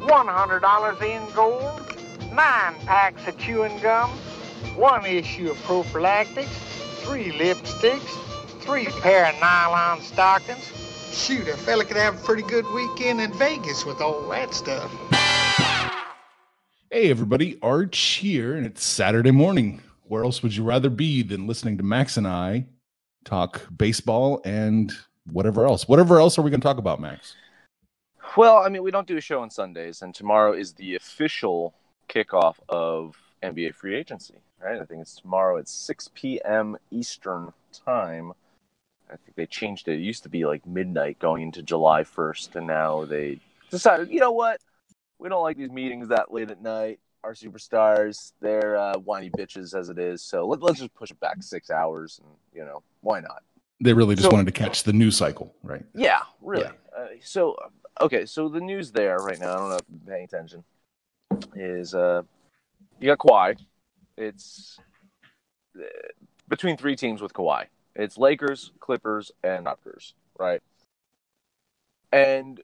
$100 in gold, nine packs of chewing gum, one issue of prophylactics, three lipsticks, three pair of nylon stockings. Shoot, a fella could have a pretty good weekend in Vegas with all that stuff. Hey, everybody, Arch here, and it's Saturday morning. Where else would you rather be than listening to Max and I talk baseball and whatever else? Whatever else are we going to talk about, Max? Well, I mean, we don't do a show on Sundays, and tomorrow is the official kickoff of NBA free agency, right? I think it's tomorrow at 6 p.m. Eastern time. I think they changed it. It used to be like midnight going into July 1st, and now they decided, you know what? We don't like these meetings that late at night. Our superstars, they're uh, whiny bitches as it is. So let, let's just push it back six hours, and you know why not? They really just So- wanted to catch the news cycle, right? Yeah, really. Uh, so, okay, so the news there right now, I don't know if you're paying attention, is uh, you got Kawhi. It's uh, between three teams with Kawhi. It's Lakers, Clippers, and Raptors, right? And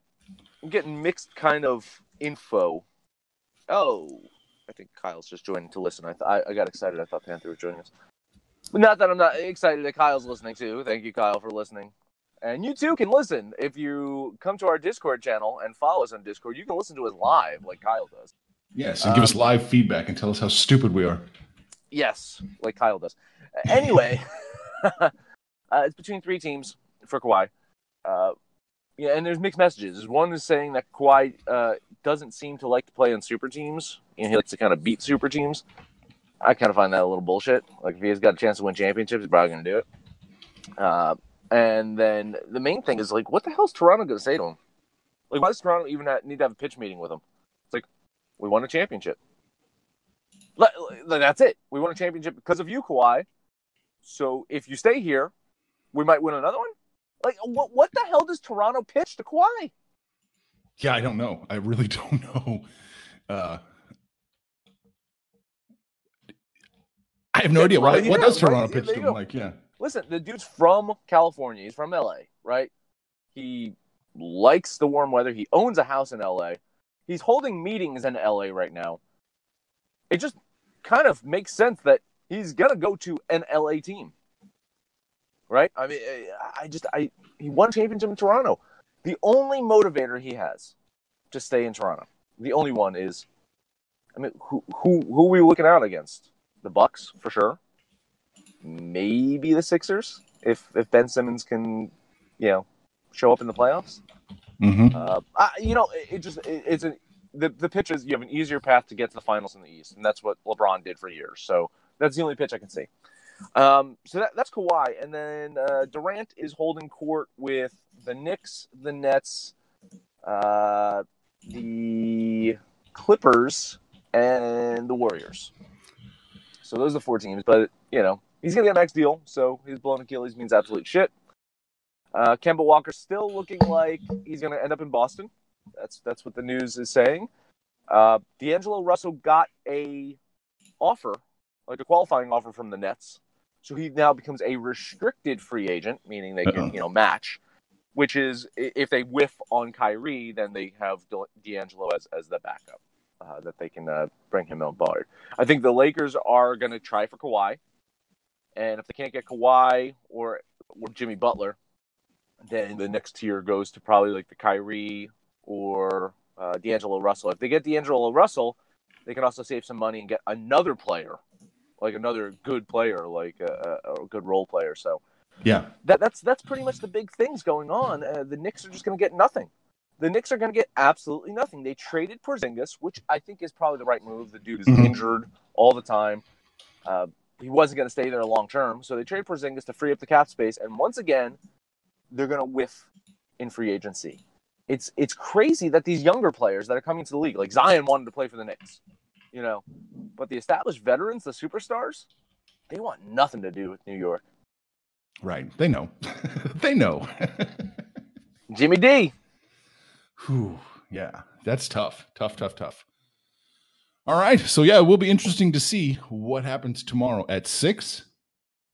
I'm getting mixed kind of info. Oh, I think Kyle's just joining to listen. I, th- I, I got excited. I thought Panther was joining us. But not that I'm not excited that Kyle's listening too. Thank you, Kyle, for listening. And you too can listen if you come to our Discord channel and follow us on Discord. You can listen to us live like Kyle does. Yes, and give us Um, live feedback and tell us how stupid we are. Yes, like Kyle does. Anyway, uh, it's between three teams for Kawhi. Uh, yeah, and there's mixed messages. One is saying that Kawhi uh, doesn't seem to like to play on super teams. and he likes to kind of beat super teams. I kind of find that a little bullshit. Like if he's got a chance to win championships, he's probably going to do it. And then the main thing is like, what the hell's Toronto going to say to him? Like, why does Toronto even need to have a pitch meeting with him? It's like, we won a championship. That's it. We won a championship because of you, Kawhi. So if you stay here, we might win another one. Like, what what the hell does Toronto pitch to Kawhi? Yeah, I don't know. I really don't know. Uh, I have no Yeah, idea. What, what does Toronto yeah, pitch to him? Like, yeah. Listen, the dude's from California. He's from LA, right? He likes the warm weather. He owns a house in LA. He's holding meetings in LA right now. It just kind of makes sense that he's gonna go to an LA team, right? I mean, I just I he won championship in Toronto. The only motivator he has to stay in Toronto, the only one is, I mean, who who who are we looking out against? The Bucks for sure. Maybe the Sixers if if Ben Simmons can, you know, show up in the playoffs. Mm-hmm. Uh, I, you know, it, it just it, it's a the the pitch is you have an easier path to get to the finals in the East, and that's what LeBron did for years. So that's the only pitch I can see. Um, so that, that's Kawhi, and then uh, Durant is holding court with the Knicks, the Nets, uh, the Clippers, and the Warriors. So those are the four teams, but you know he's gonna get a max deal, so his blown Achilles means absolute shit. Uh, Kemba Walker still looking like he's gonna end up in Boston. That's that's what the news is saying. Uh, D'Angelo Russell got a offer, like a qualifying offer from the Nets, so he now becomes a restricted free agent, meaning they can Uh-oh. you know match. Which is if they whiff on Kyrie, then they have D'Angelo as as the backup uh, that they can uh, bring him on board. I think the Lakers are going to try for Kawhi, and if they can't get Kawhi or or Jimmy Butler, then the next tier goes to probably like the Kyrie or uh, D'Angelo Russell. If they get D'Angelo Russell, they can also save some money and get another player, like another good player, like a, a a good role player. So Yeah. that that's that's pretty much the big things going on. Uh, the Knicks are just going to get nothing. The Knicks are going to get absolutely nothing. They traded Porzingis, which I think is probably the right move. The dude is Mhm. injured all the time. Uh, he wasn't going to stay there long term, so they traded Porzingis to free up the cap space. And once again, they're going to whiff in free agency. It's it's crazy that these younger players that are coming to the league, like Zion, wanted to play for the Knicks, you know, but the established veterans, the superstars, they want nothing to do with New York. Right. They know. they know. Jimmy D. Whew. Yeah. That's tough. Tough, tough, tough. All right. So yeah, it will be interesting to see what happens tomorrow at six.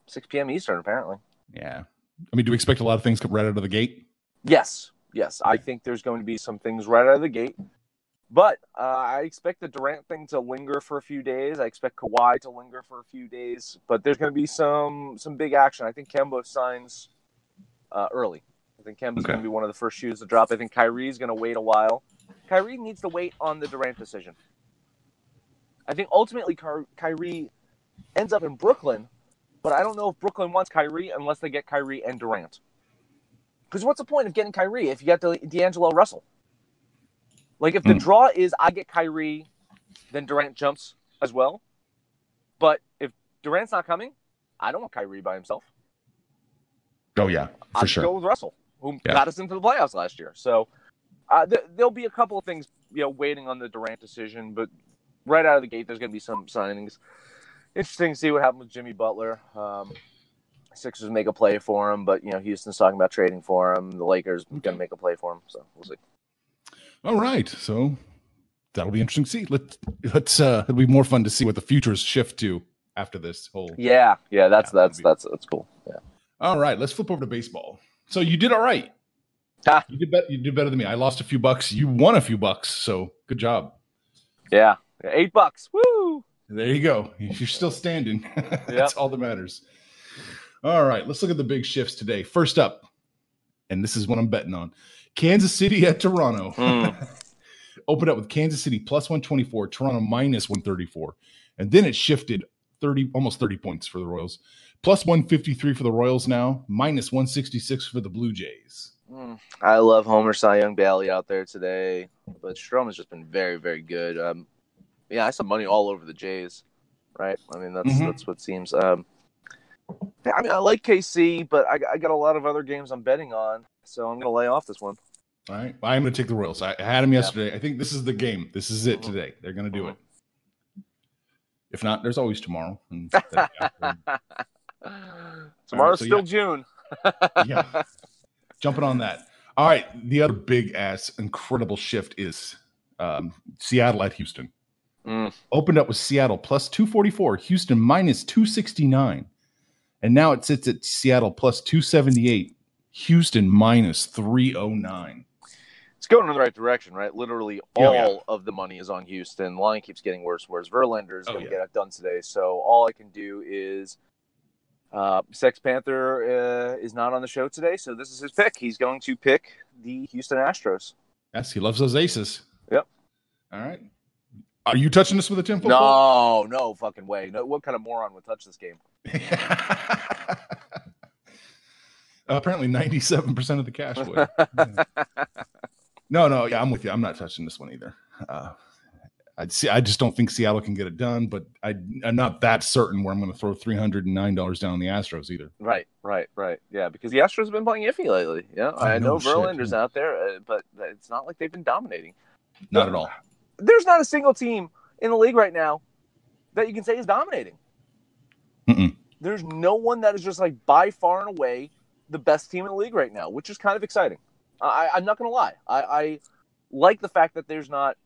6 p.m. Eastern, apparently. Yeah. I mean, do we expect a lot of things come right out of the gate? Yes, yes. I think there's going to be some things right out of the gate. But uh, I expect the Durant thing to linger for a few days. I expect Kawhi to linger for a few days. But there's going to be some some big action. I think Kemba signs uh, early. I think Kemba's Okay. going to be one of the first shoes to drop. I think Kyrie's going to wait a while. Kyrie needs to wait on the Durant decision. I think ultimately Ky- Kyrie ends up in Brooklyn, but I don't know if Brooklyn wants Kyrie unless they get Kyrie and Durant. Because what's the point of getting Kyrie if you got the D'Angelo Russell? Like if the Hmm. draw is I get Kyrie, then Durant jumps as well. But if Durant's not coming, I don't want Kyrie by himself. Oh yeah, for I'd sure. go with Russell, who Yeah. got us into the playoffs last year. So uh, th- there'll be a couple of things, you know, waiting on the Durant decision, but right out of the gate, there's going to be some signings. Interesting to see what happened with Jimmy Butler. Um, Sixers make a play for him, but you know Houston's talking about trading for him. The Lakers going to make a play for him, so we'll see. All right. So that'll be interesting to see. Let let's uh it'll be more fun to see what the futures shift to after this whole Yeah, yeah, that's Yeah, that's that'll that's that's cool. Yeah. All right, let's flip over to baseball. So you did all right. Ha. You did better. You did better than me. I lost a few bucks. You won a few bucks. So good job. Yeah, eight bucks. Woo! There you go. You're still standing. That's all that matters. All right, let's look at the big shifts today. First up, and this is what I'm betting on: Kansas City at Toronto. Mm. Opened up with Kansas City plus 124, Toronto minus 134, and then it shifted 30, almost 30 points for the Royals. Plus 153 for the Royals now, minus 166 for the Blue Jays. Mm. I love Homer Cy Young Bailey out there today, but Strom has just been very, very good. Um, yeah, I saw money all over the Jays, right? I mean, that's Mhm. that's what seems. Um, yeah, I mean, I like KC, but I, I got a lot of other games I'm betting on, so I'm going to lay off this one. All right. I'm going to take the Royals. I had them yesterday. I think this is the game. This is it Mhm. today. They're going to do it. If not, there's always tomorrow. Then Tomorrow's so still yeah. June. yeah. Jumping on that. All right. The other big ass incredible shift is um, Seattle at Houston. Mm. Opened up with Seattle plus 244, Houston minus 269. And now it sits at Seattle plus 278, Houston minus 309. it's going in the right direction, right? Literally all Oh, yeah. of the money is on Houston. Line keeps getting worse. Whereas Verlander is Oh, going to yeah. get it done today. So all I can do is. Uh, Sex Panther uh, is not on the show today, so this is his pick. He's going to pick the Houston Astros. Yes, he loves those aces. Yep. All right. Are you touching this with a 10 foot No, no fucking way. No, what kind of moron would touch this game? Apparently, 97% of the cash would. Yeah. No, no, yeah, I'm with you. I'm not touching this one either. Uh, I see. I just don't think Seattle can get it done, but I, I'm not that certain where I'm going to throw $309 down on the Astros either. Right, right, right. Yeah, because the Astros have been playing iffy lately. Yeah, I no know shit, Verlander's yeah. out there, uh, but it's not like they've been dominating. Not at all. There's not a single team in the league right now that you can say is dominating. Mm-mm. There's no one that is just like by far and away the best team in the league right now, which is kind of exciting. I, I'm not going to lie. I, I like the fact that there's not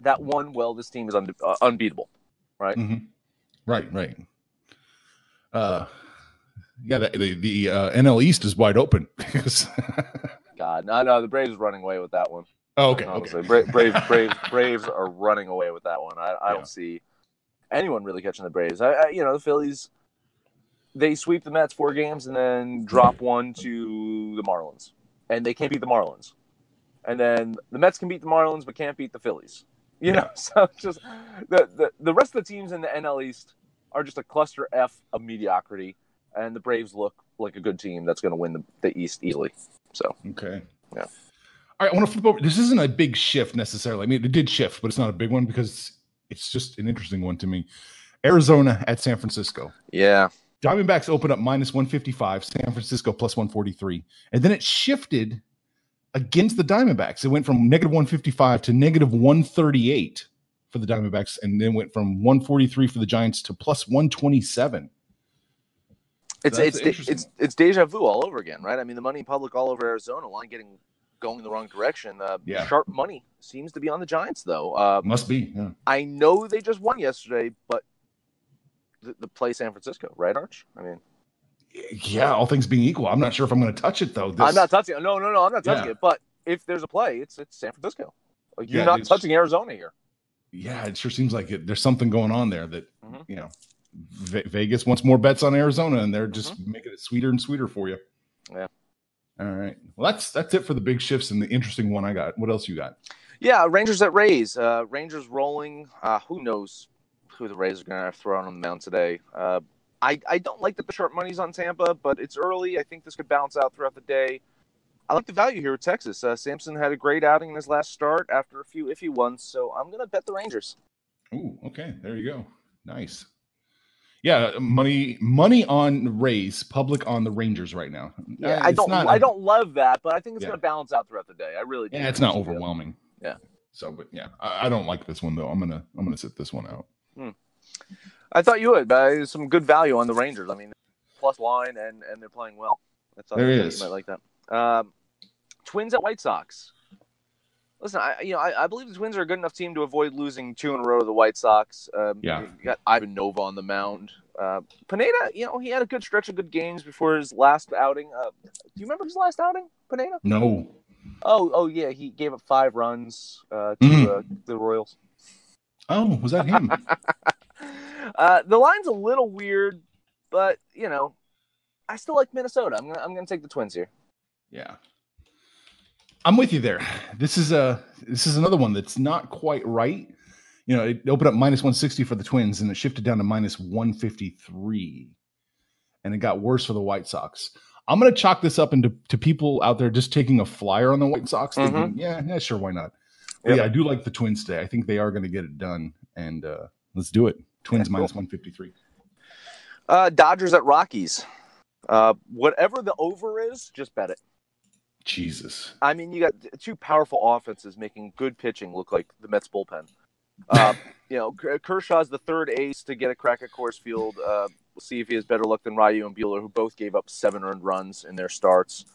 that one. Well, this team is uh, unbeatable. Mhm. Right, right. Uh, yeah, the the, the uh, NL East is wide open. God, no, no, the Braves are running away with that one. Oh, okay, okay. Bra- Braves, Braves, Braves are running away with that one. I, I Yeah. don't see anyone really catching the Braves. I, I, you know, the Phillies, they sweep the Mets four games and then drop one to the Marlins, and they can't beat the Marlins. And then the Mets can beat the Marlins, but can't beat the Phillies. You know, so just the, the the rest of the teams in the NL East are just a cluster F of mediocrity, and the Braves look like a good team that's going to win the, the East easily. So Okay. Yeah. All right, I want to flip over. This isn't a big shift necessarily. I mean, it did shift, but it's not a big one because it's just an interesting one to me. Arizona at San Francisco. yeah, Diamondbacks opened up minus 155, San Francisco plus 143. And then it shifted against the Diamondbacks. It went from negative 155 to negative 138 for the Diamondbacks, and then went from 143 for the Giants to plus 127. It's it's it's it's deja vu all over again, right? I mean, the money public all over Arizona line getting going in the wrong direction. Uh, Yeah. Sharp money seems to be on the Giants, though. Uh, Must be. Yeah. I know they just won yesterday, but the, the play San Francisco, right, Arch? I mean, Yeah, all things being equal. I'm not sure if I'm going to touch it, though. This, I'm not touching it. No, no, no, I'm not touching Yeah. it. But if there's a play, it's it's San Francisco. Like, you're Yeah, not touching Arizona here. yeah, it sure seems like it, there's something going on there that Mhm. you know Ve- Vegas wants more bets on Arizona, and they're just making it sweeter and sweeter for you. Mm-hmm. Yeah. All right. Well, that's that's it for the big shifts and the interesting one I got. What else you got? Yeah, Rangers at Rays. Uh, Rangers rolling. Uh, who knows who the Rays are going to throw on the mound today? Uh, I, I don't like that the sharp money's on Tampa, but it's early. I think this could bounce out throughout the day. I like the value here with Texas. Uh, Sampson had a great outing in his last start after a few iffy ones, so I'm going to bet the Rangers. Ooh, okay. There you go. Nice. Yeah, money money on Rays, public on the Rangers right now. Yeah, Uh, I don't not- I don't love that, but I think it's Yeah. going to balance out throughout the day. I really do. Yeah, it's not overwhelming. Yeah. So, but yeah, I, I don't like this one though. I'm gonna I'm gonna sit this one out. I thought you would, but there's some good value on the Rangers. I mean, plus line and and they're playing well. That's There I. You might like that. Um, Twins at White Sox. Listen, I you know I, I believe the Twins are a good enough team to avoid losing two in a row to the White Sox. Um, Yeah. you got Ivan Nova on the mound. Uh, Pineda, you know, he had a good stretch of good games before his last outing. Uh, do you remember his last outing, Pineda? No. Oh, oh yeah, he gave up five runs uh, to Mhm. uh, the Royals. Oh, was that him? Uh, the line's a little weird, but you know, I still like Minnesota. I'm gonna I'm gonna take the Twins here. Yeah. I'm with you there. This is a this is another one that's not quite right. You know, it opened up minus 160 for the Twins and it shifted down to minus 153. And it got worse for the White Sox. I'm going to chalk this up into to people out there just taking a flyer on the White Sox thinking, yeah, yeah, sure, why not? Yep. Yeah, I do like the Twins today. I think they are going to get it done and uh let's do it. Twins Yeah, cool. 153. Uh, Dodgers at Rockies. Uh, whatever the over is, just bet it. Jesus. I mean, you got two powerful offenses making good pitching look like the Mets bullpen. Uh, you know, Kershaw's the third ace to get a crack at Coors Field. Uh, we'll see if he has better luck than Ryu and Buehler, who both gave up seven earned runs in their starts.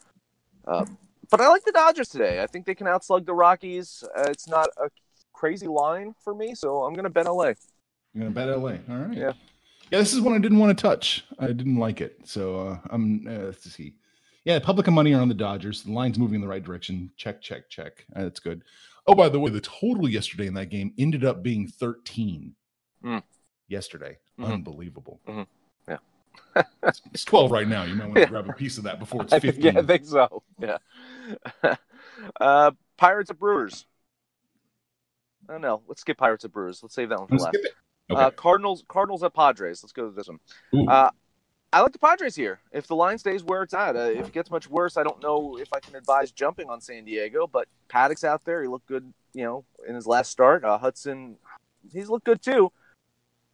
Uh, but I like the Dodgers today. I think they can outslug the Rockies. Uh, it's not a crazy line for me, so I'm going to bet LA. You're gonna bet LA. All right. Yeah. Yeah, this is one I didn't want to touch. I didn't like it. So uh, I'm uh, let's see. Yeah, public and money are on the Dodgers. The line's moving in the right direction. Check, check, check. Uh, That's good. Oh, by the way, the total yesterday in that game ended up being 13. Mm. Yesterday. Mhm. Unbelievable. Mhm. Yeah. it's, it's 12 right now. You might want to Yeah. grab a piece of that before it's 15. think, yeah, I think so. Yeah. uh, Pirates at Brewers. I don't know. Let's skip Pirates at Brewers. Let's save that one for Let's last. skip it. Okay. Uh, Cardinals, Cardinals at Padres. Let's go to this one. Uh, I like the Padres here. If the line stays where it's at, uh, if it gets much worse, I don't know if I can advise jumping on San Diego. But Paddock's out there. He looked good, you know, in his last start. Uh, Hudson, he's looked good too.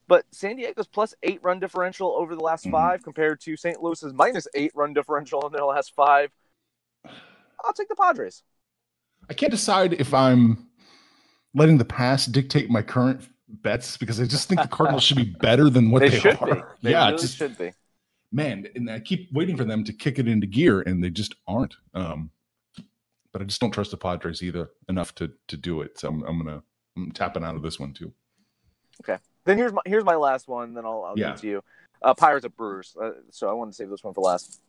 But San Diego's plus eight run differential over the last Mhm. five compared to St. Louis's minus eight run differential in their last five. I'll take the Padres. I can't decide if I'm letting the past dictate my current bets because I just think the Cardinals should be better than what They, they, are. be. They yeah, really just should be. Man, and I keep waiting for them to kick it into gear, and they just aren't. Um, but I just don't trust the Padres either enough to to do it. So I'm, I'm gonna I'm tapping out of this one too. Okay, then here's my here's my last one. Then I'll, I'll Yeah. give it to you. Uh, Pirates at Brewers. Uh, so I want to save this one for last.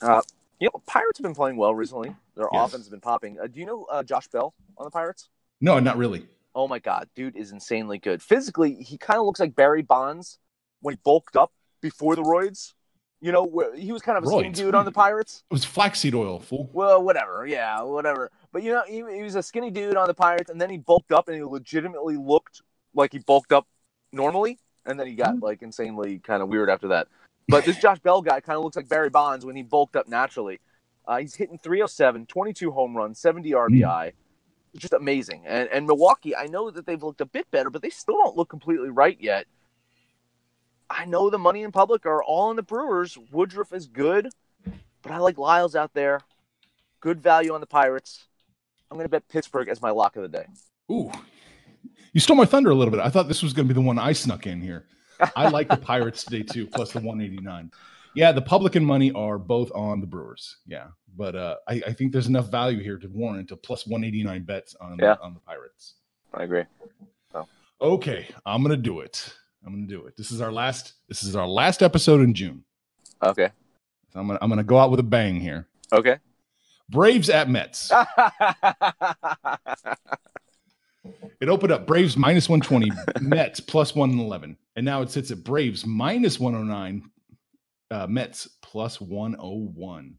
Uh, you know, Pirates have been playing well recently. Their Yes. offense has been popping. Uh, do you know uh, Josh Bell on the Pirates? No, not really. Oh my God, dude is insanely good. Physically, he kind of looks like Barry Bonds when he bulked up before the roids. You know, he was kind of a skinny Roids? dude on the Pirates. It was flaxseed oil, fool. Well, whatever. Yeah, whatever. But you know, he, he was a skinny dude on the Pirates, and then he bulked up, and he legitimately looked like he bulked up normally, and then he got like insanely kind of weird after that. But this Josh Bell guy kind of looks like Barry Bonds when he bulked up naturally. Uh, he's hitting 307, 22 home runs, 70 RBI. It's just amazing. And and Milwaukee, I know that they've looked a bit better, but they still don't look completely right yet. I know the money in public are all in the Brewers. Woodruff is good, but I like Lyles out there. Good value on the Pirates. I'm going to bet Pittsburgh as my lock of the day. Ooh, you stole my thunder a little bit. I thought this was going to be the one I snuck in here. I like the Pirates today too, plus the 189. Yeah, the public and money are both on the Brewers. Yeah, but uh, I, I think there's enough value here to warrant a plus 189 bets on Yeah. on the Pirates. I agree. Okay, I'm gonna do it. I'm gonna do it. This is our last. This is our last episode in June. Okay. So I'm gonna I'm gonna go out with a bang here. Okay. Braves at Mets. It opened up Braves minus 120, Mets plus 111. And now it sits at Braves minus 109, uh, Mets plus 101.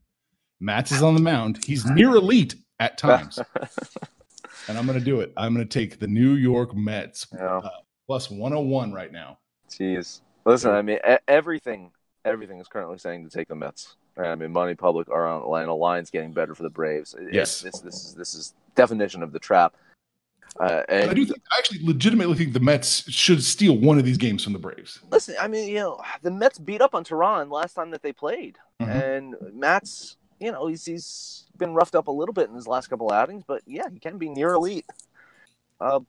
Matz is on the mound. He's near elite at times. and I'm going to do it. I'm going to take the New York Mets yeah. Plus 101 right now. Jeez. Listen, I mean, everything, everything is currently saying to take the Mets. I mean, money public are on Atlanta lines getting better for the Braves. It- Yes. This, this is this is definition of the trap. Uh, and I do think, I actually legitimately think the Mets should steal one of these games from the Braves. listen, I mean, you know, the Mets beat up on Teheran last time that they played, Mhm. and Matz, you know, he's he's been roughed up a little bit in his last couple outings, but yeah, he can be near elite. Uh,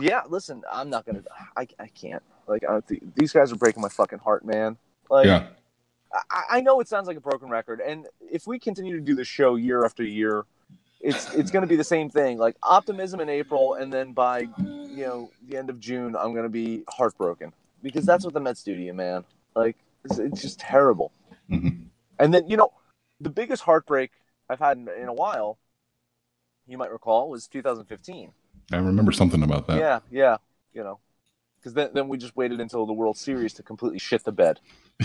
yeah, listen, I'm not gonna, I, I can't. Like, I, th- these guys are breaking my fucking heart, man. Like, yeah. I, I know it sounds like a broken record, and if we continue to do this show year after year, it's it's going to be the same thing. Like optimism in April, and then by you know the end of June, I'm going to be heartbroken because that's what the Mets do to you, man. Like it's, it's just terrible. Mhm. And then you know the biggest heartbreak I've had in, in a while, you might recall, was 2015. I remember something about that. Yeah, yeah, you know, because then then we just waited until the World Series to completely shit the bed,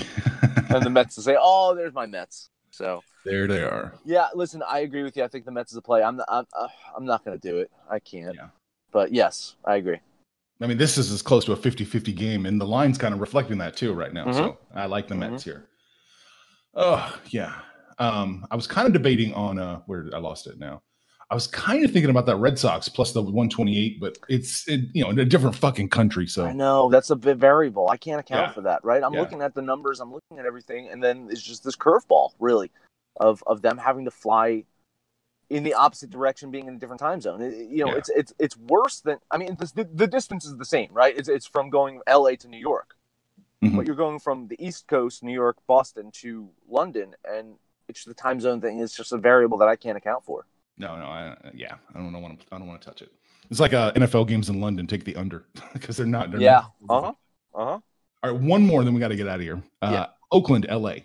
and the Mets to say, "Oh, there's my Mets." So there they are. yeah, listen, I agree with you. I think the Mets is a play. I'm not, I'm uh, I'm not going to do it. I can't. Yeah. But yes, I agree. I mean, this is as close to a 50 50 game, and the line's kind of reflecting that too right now. So I like the Mets here. Oh, yeah. Um, I was kind of debating on uh where I lost it now. I was kind of thinking about that Red Sox plus the 128, but it's it, you know in a different fucking country. So I know that's a bit variable. I can't account Yeah. for that, right? I'm Yeah. looking at the numbers. I'm looking at everything, and then it's just this curveball, really, of of them having to fly in the opposite direction, being in a different time zone. It- you know, Yeah. it's it's it's worse than. I mean, the, the distance is the same, right? It's it's from going L.A. to New York, Mhm. but you're going from the East Coast, New York, Boston to London, and it's the time zone thing is just a variable that I can't account for. No, no, I, yeah, I don't want to. I don't want to touch it. It's like uh, NFL games in London. Take the under because they're not. They're Yeah. Uh huh. Uh huh. All right, one more, then we got to get out of here. Uh, Yeah. Oakland, LA.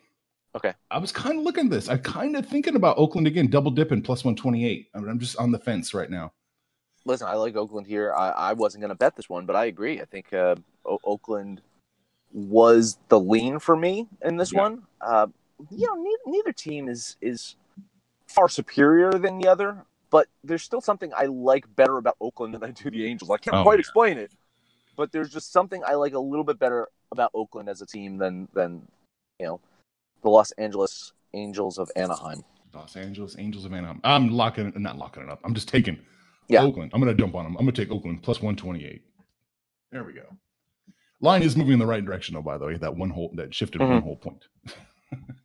Okay. I was kind of looking at this. I'm kind of thinking about Oakland again, double dipping plus 128. I mean, I'm just on the fence right now. Listen, I like Oakland here. I, I wasn't going to bet this one, but I agree. I think uh, o- Oakland was the lean for me in this Yeah. one. Uh, you know, neither, neither team is is far superior than the other, but there's still something I like better about Oakland than I do the Angels. I can't Oh, quite yeah. explain it, but there's just something I like a little bit better about Oakland as a team than than you know the Los Angeles Angels of Anaheim. Los Angeles Angels of Anaheim. I'm locking it, not locking it up. I'm just taking Yeah. Oakland. I'm going to jump on them. I'm going to take Oakland plus 128. There we go. Line is moving in the right direction, though. By the way, that one whole that shifted one Mhm. whole point.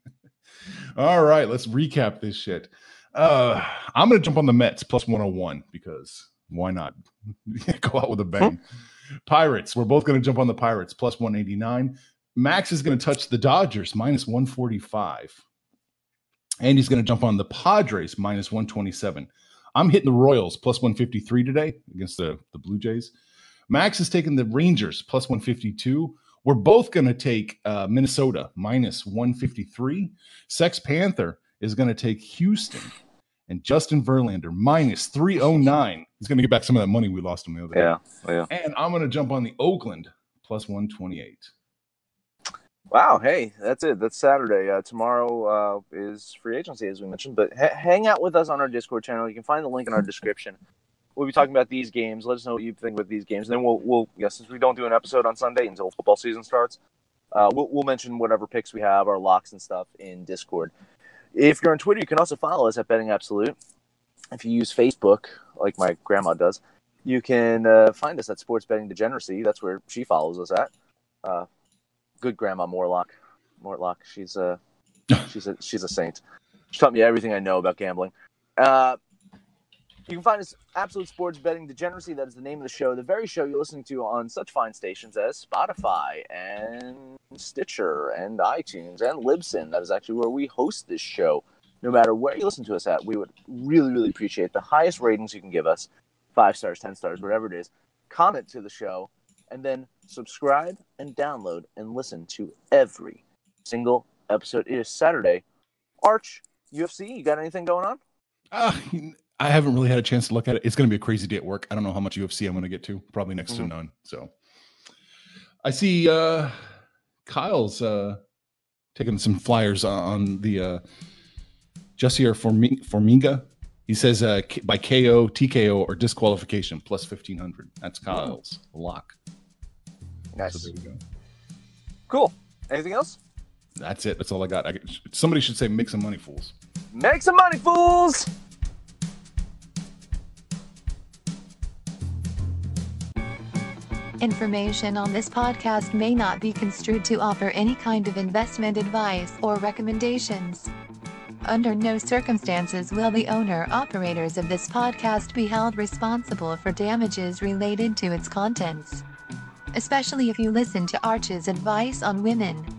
All right, let's recap this shit. Uh, I'm going to jump on the Mets plus 101 because why not? Go out with a bang. Pirates. We're both going to jump on the Pirates plus 189. Max is going to touch the Dodgers minus 145. And he's going to jump on the Padres minus 127. I'm hitting the Royals plus 153 today against the, the Blue Jays. Max is taking the Rangers plus 152. We're both going to take uh, Minnesota minus 153. Sex Panther is going to take Houston. And Justin Verlander minus 309. He's going to get back some of that money we lost him the other day. Yeah, yeah. And I'm going to jump on the Oakland plus 128. Wow, hey, that's it. That's Saturday. Uh, tomorrow uh, is free agency, as we mentioned. But ha- hang out with us on our Discord channel. You can find the link in our description. We'll be talking about these games. Let us know what you think about these games. And then we'll, we'll yeah, since we don't do an episode on Sunday until football season starts, uh, we'll, we'll mention whatever picks we have, our locks and stuff in Discord. If you're on Twitter, you can also follow us at Betting Absolute. If you use Facebook, like my grandma does, you can uh, find us at Sports Betting Degeneracy. That's where she follows us at. Uh, good grandma Morlock. Morlock. She's a she's a she's a saint. She taught me everything I know about gambling. Uh, you can find us Absolute Sports Betting Degeneracy. That is the name of the show. The very show you're listening to on such fine stations as Spotify and Stitcher and iTunes and Libsyn. That is actually where we host this show. No matter where you listen to us at, we would really, really appreciate the highest ratings you can give us five stars, 10 stars, whatever it is. Comment to the show and then subscribe and download and listen to every single episode. It is Saturday. Arch, UFC, you got anything going on? Uh, I haven't really had a chance to look at it. It's going to be a crazy day at work. I don't know how much UFC I'm going to get to. Probably next to Mhm. none. So I see uh, Kyle's uh, taking some flyers on the uh, Jussier Formi- Formiga. He says uh, by KO, TKO, or disqualification plus 1500. That's Kyle's lock. Nice. So there we go. Cool. Anything else? That's it. That's all I got. I, somebody should say make some money, fools. Make some money, fools! Information on this podcast may not be construed to offer any kind of investment advice or recommendations. Under no circumstances will the owner operators of this podcast be held responsible for damages related to its contents. Especially if you listen to Arch's advice on women.